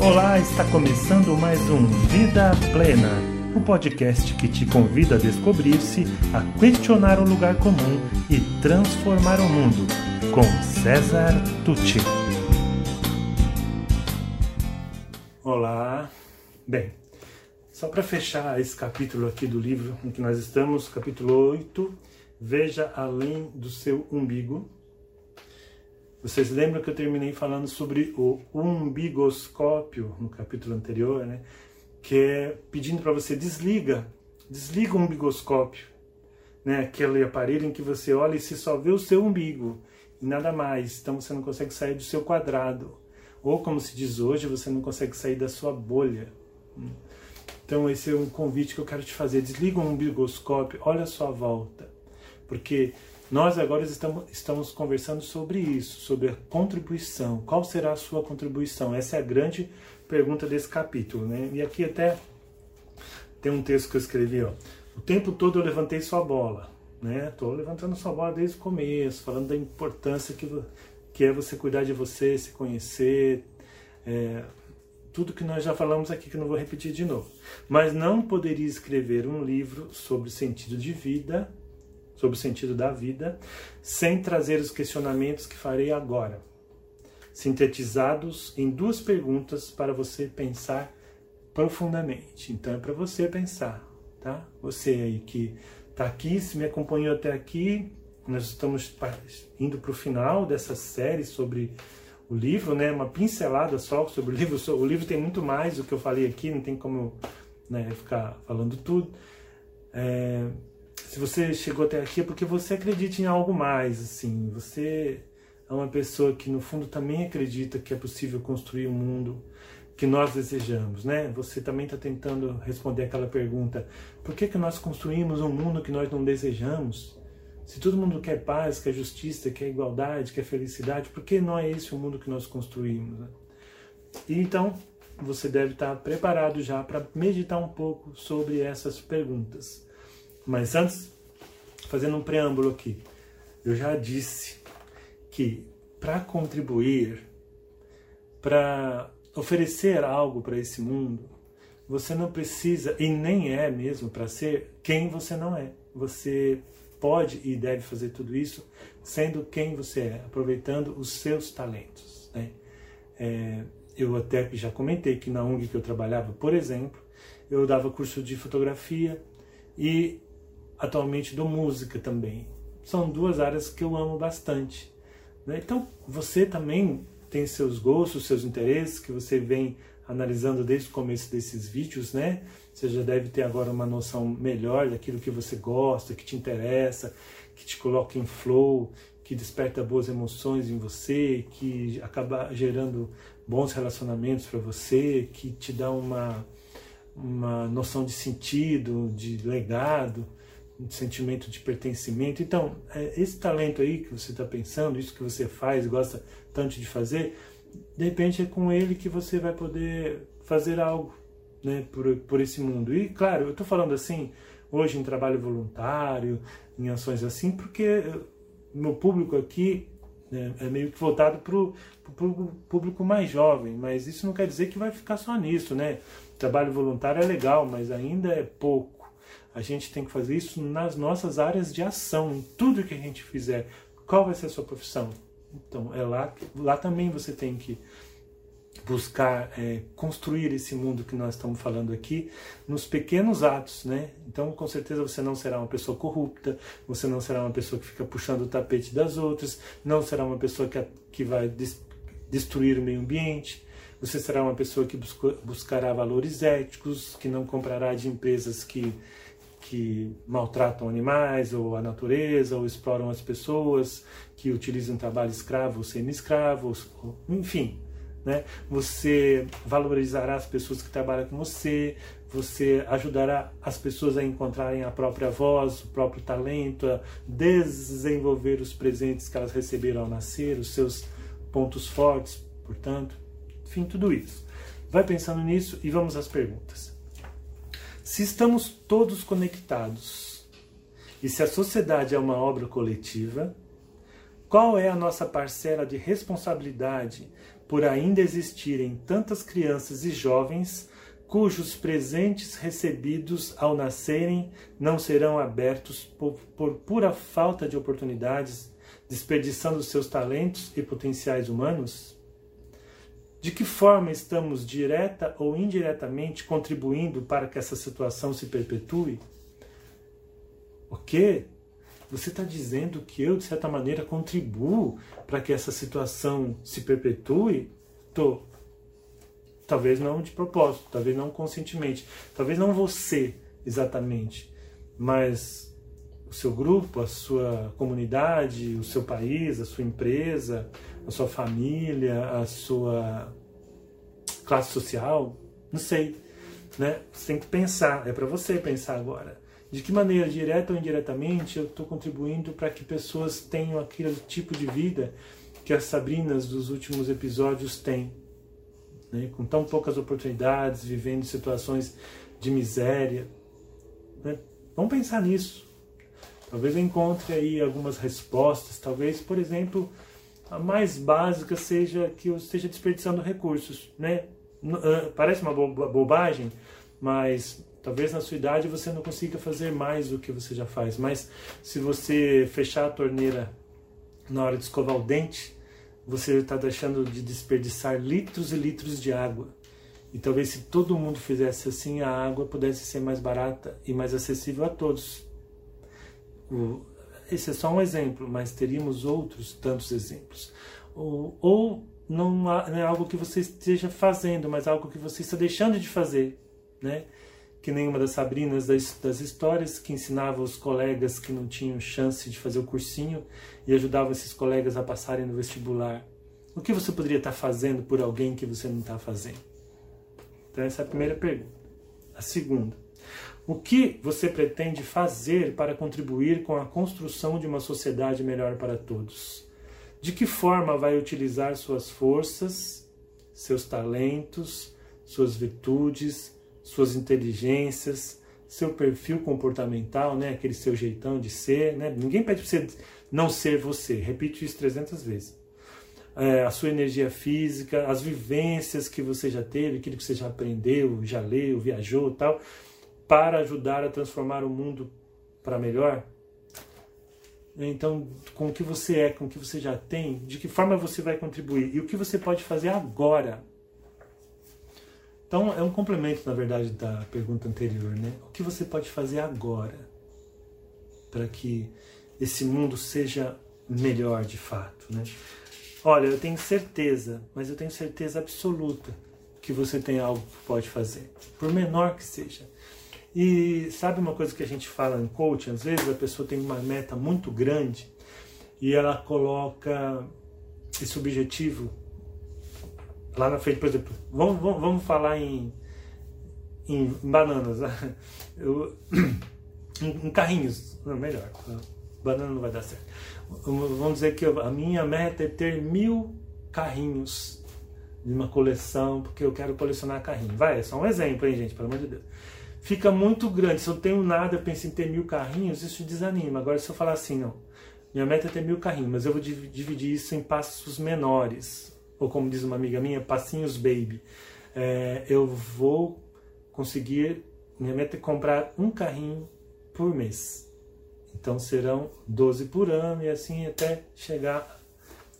Olá, está começando mais um Vida Plena, o um podcast que te convida a descobrir-se, a questionar o lugar comum e transformar o mundo, com César Tucci. Olá, bem, só para fechar esse capítulo aqui do livro em que nós estamos, capítulo 8, Veja Além do Seu Umbigo, vocês lembram que eu terminei falando sobre o umbigoscópio no capítulo anterior, né? Que é pedindo para você desliga, desliga o umbigoscópio, né? Aquele aparelho em que você olha e se só vê o seu umbigo e nada mais. Então você não consegue sair do seu quadrado. Ou como se diz hoje, você não consegue sair da sua bolha. Então esse é um convite que eu quero te fazer. Desliga o umbigoscópio, olha a sua volta. Porque nós agora estamos, estamos conversando sobre isso, sobre a contribuição. Qual será a sua contribuição? Essa é a grande pergunta desse capítulo. Né? E aqui até tem um texto que eu escrevi, ó. O tempo todo eu levantei sua bola. Estou né? levantando sua bola desde o começo, falando da importância que, que é você cuidar de você, se conhecer, é, tudo que nós já falamos aqui, que não vou repetir de novo. Mas não poderia escrever um livro sobre sentido de vida sobre o sentido da vida, sem trazer os questionamentos que farei agora, sintetizados em duas perguntas para você pensar profundamente. Então é para você pensar, tá? Você aí que está aqui, se me acompanhou até aqui, nós estamos indo para o final dessa série sobre o livro, né? Uma pincelada só sobre o livro. O livro tem muito mais do que eu falei aqui, não tem como né, ficar falando tudo. É, se você chegou até aqui é porque você acredita em algo mais, assim. Você é uma pessoa que no fundo também acredita que é possível construir o um mundo que nós desejamos, né? Você também está tentando responder aquela pergunta: por que que nós construímos um mundo que nós não desejamos? Se todo mundo quer paz, quer justiça, quer igualdade, quer felicidade, por que não é esse o mundo que nós construímos? E então você deve estar preparado já para meditar um pouco sobre essas perguntas. Mas antes, fazendo um preâmbulo aqui, eu já disse que para contribuir, para oferecer algo para esse mundo, você não precisa, e nem é mesmo para ser quem você não é. Você pode e deve fazer tudo isso sendo quem você é, aproveitando os seus talentos. Né? É, eu até já comentei que na ONG que eu trabalhava, por exemplo, eu dava curso de fotografia e atualmente dou música também. São duas áreas que eu amo bastante. Né? Então, você também tem seus gostos, seus interesses, que você vem analisando desde o começo desses vídeos, né? Você já deve ter agora uma noção melhor daquilo que você gosta, que te interessa, que te coloca em flow, que desperta boas emoções em você, que acaba gerando bons relacionamentos para você, que te dá uma, uma noção de sentido, de legado um sentimento de pertencimento. Então, é, esse talento aí que você está pensando, isso que você faz, gosta tanto de fazer, de repente é com ele que você vai poder fazer algo né, por, por esse mundo. E, claro, eu estou falando assim, hoje em trabalho voluntário, em ações assim, porque meu público aqui né, é meio que voltado para o público mais jovem, mas isso não quer dizer que vai ficar só nisso, né? Trabalho voluntário é legal, mas ainda é pouco a gente tem que fazer isso nas nossas áreas de ação, em tudo que a gente fizer. Qual vai ser a sua profissão? Então, é lá, lá também você tem que buscar é, construir esse mundo que nós estamos falando aqui nos pequenos atos, né? Então, com certeza você não será uma pessoa corrupta, você não será uma pessoa que fica puxando o tapete das outras, não será uma pessoa que, que vai des, destruir o meio ambiente, você será uma pessoa que busca, buscará valores éticos, que não comprará de empresas que que maltratam animais ou a natureza ou exploram as pessoas, que utilizam trabalho escravo ou semi-escravo, enfim. Né? Você valorizará as pessoas que trabalham com você, você ajudará as pessoas a encontrarem a própria voz, o próprio talento, a desenvolver os presentes que elas receberam ao nascer, os seus pontos fortes, portanto, enfim, tudo isso. Vai pensando nisso e vamos às perguntas. Se estamos todos conectados e se a sociedade é uma obra coletiva, qual é a nossa parcela de responsabilidade por ainda existirem tantas crianças e jovens cujos presentes recebidos ao nascerem não serão abertos por, por pura falta de oportunidades, desperdiçando seus talentos e potenciais humanos? De que forma estamos direta ou indiretamente contribuindo para que essa situação se perpetue? O quê? Você está dizendo que eu, de certa maneira, contribuo para que essa situação se perpetue? Tô. Talvez não de propósito, talvez não conscientemente, talvez não você exatamente, mas o seu grupo, a sua comunidade, o seu país, a sua empresa, a sua família, a sua classe social, não sei, né? Você tem que pensar, é para você pensar agora. De que maneira, direta ou indiretamente, eu estou contribuindo para que pessoas tenham aquele tipo de vida que as Sabrinas dos últimos episódios têm? Né? Com tão poucas oportunidades, vivendo situações de miséria. Né? Vamos pensar nisso. Talvez eu encontre aí algumas respostas. Talvez, por exemplo, a mais básica seja que eu esteja desperdiçando recursos. Né? Ah, parece uma bobagem, mas Talvez na sua idade você não consiga fazer mais do que você já faz, mas se você fechar a torneira na hora de escovar o dente, você está deixando de desperdiçar litros e litros de água. E talvez se todo mundo fizesse assim, a água pudesse ser mais barata e mais acessível a todos. Esse é só um exemplo, mas teríamos outros tantos exemplos. Ou, ou não, não é algo que você esteja fazendo, mas algo que você está deixando de fazer, né? que nem uma das Sabrinas das, das histórias, que ensinava os colegas que não tinham chance de fazer o cursinho e ajudava esses colegas a passarem no vestibular. O que você poderia estar fazendo por alguém que você não está fazendo? Então, essa é a primeira pergunta. A segunda, o que você pretende fazer para contribuir com a construção de uma sociedade melhor para todos? De que forma vai utilizar suas forças, seus talentos, suas virtudes, suas inteligências, seu perfil comportamental, né? aquele seu jeitão de ser. Né? Ninguém pede para você não ser você, repito isso 300 vezes. É, a sua energia física, as vivências que você já teve, aquilo que você já aprendeu, já leu, viajou tal, para ajudar a transformar o mundo para melhor. Então, com o que você é, com o que você já tem, de que forma você vai contribuir e o que você pode fazer agora então, é um complemento, na verdade, da pergunta anterior, né? O que você pode fazer agora para que esse mundo seja melhor de fato, né? Olha, eu tenho certeza, mas eu tenho certeza absoluta que você tem algo que pode fazer, por menor que seja. E sabe uma coisa que a gente fala em coaching? Às vezes a pessoa tem uma meta muito grande e ela coloca esse objetivo lá na frente, por exemplo, vamos, vamos, vamos falar em, em bananas? Eu, em, carrinhos, não, melhor, banana não vai dar certo. Vamos dizer que a minha meta é ter mil carrinhos de uma coleção, porque eu quero colecionar carrinhos. Vai, é só um exemplo, hein, gente, pelo amor de Deus. Fica muito grande. Se eu tenho nada, eu penso em ter mil carrinhos, isso desanima. Agora, se eu falar assim, não, minha meta é ter mil carrinhos, mas eu vou dividir isso em passos menores ou como diz uma amiga minha, passinhos baby. É, eu vou conseguir, minha meta é comprar um carrinho por mês. Então serão 12 por ano e assim até chegar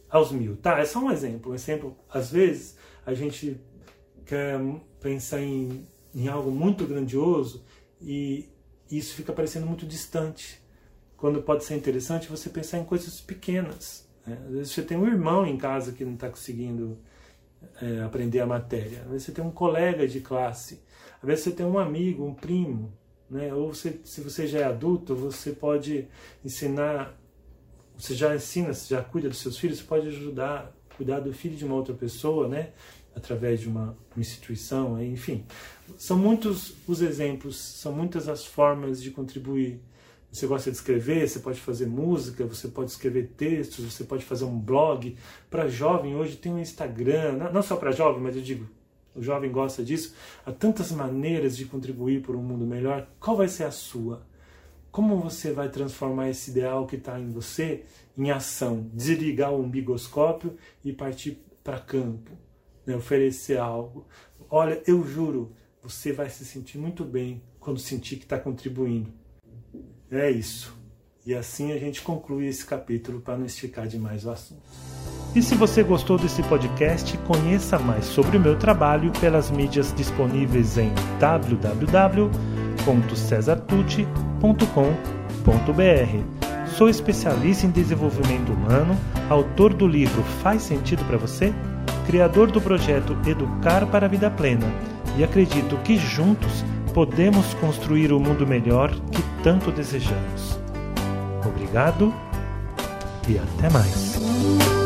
aos mil. Tá, é só um exemplo. Um exemplo, às vezes a gente quer pensar em, em algo muito grandioso e isso fica parecendo muito distante. Quando pode ser interessante você pensar em coisas pequenas. Né? Às vezes você tem um irmão em casa que não está conseguindo é, aprender a matéria. Às vezes você tem um colega de classe. Às vezes você tem um amigo, um primo. Né? Ou você, se você já é adulto, você pode ensinar. Você já ensina, você já cuida dos seus filhos, você pode ajudar, cuidar do filho de uma outra pessoa, né? Através de uma, instituição, enfim. São muitos os exemplos, são muitas as formas de contribuir você gosta de escrever, você pode fazer música, você pode escrever textos, você pode fazer um blog. Para jovem, hoje tem um Instagram, não só para jovem, mas eu digo, o jovem gosta disso. Há tantas maneiras de contribuir para um mundo melhor. Qual vai ser a sua? Como você vai transformar esse ideal que está em você em ação? Desligar o umbigoscópio e partir para campo, né? oferecer algo. Olha, eu juro, você vai se sentir muito bem quando sentir que está contribuindo. É isso. E assim a gente conclui esse capítulo para não esticar demais o assunto. E se você gostou desse podcast, conheça mais sobre o meu trabalho pelas mídias disponíveis em www.cesartucci.com.br. Sou especialista em desenvolvimento humano, autor do livro Faz Sentido para Você, criador do projeto Educar para a Vida Plena e acredito que juntos podemos construir o mundo melhor que tanto desejamos. Obrigado e até mais.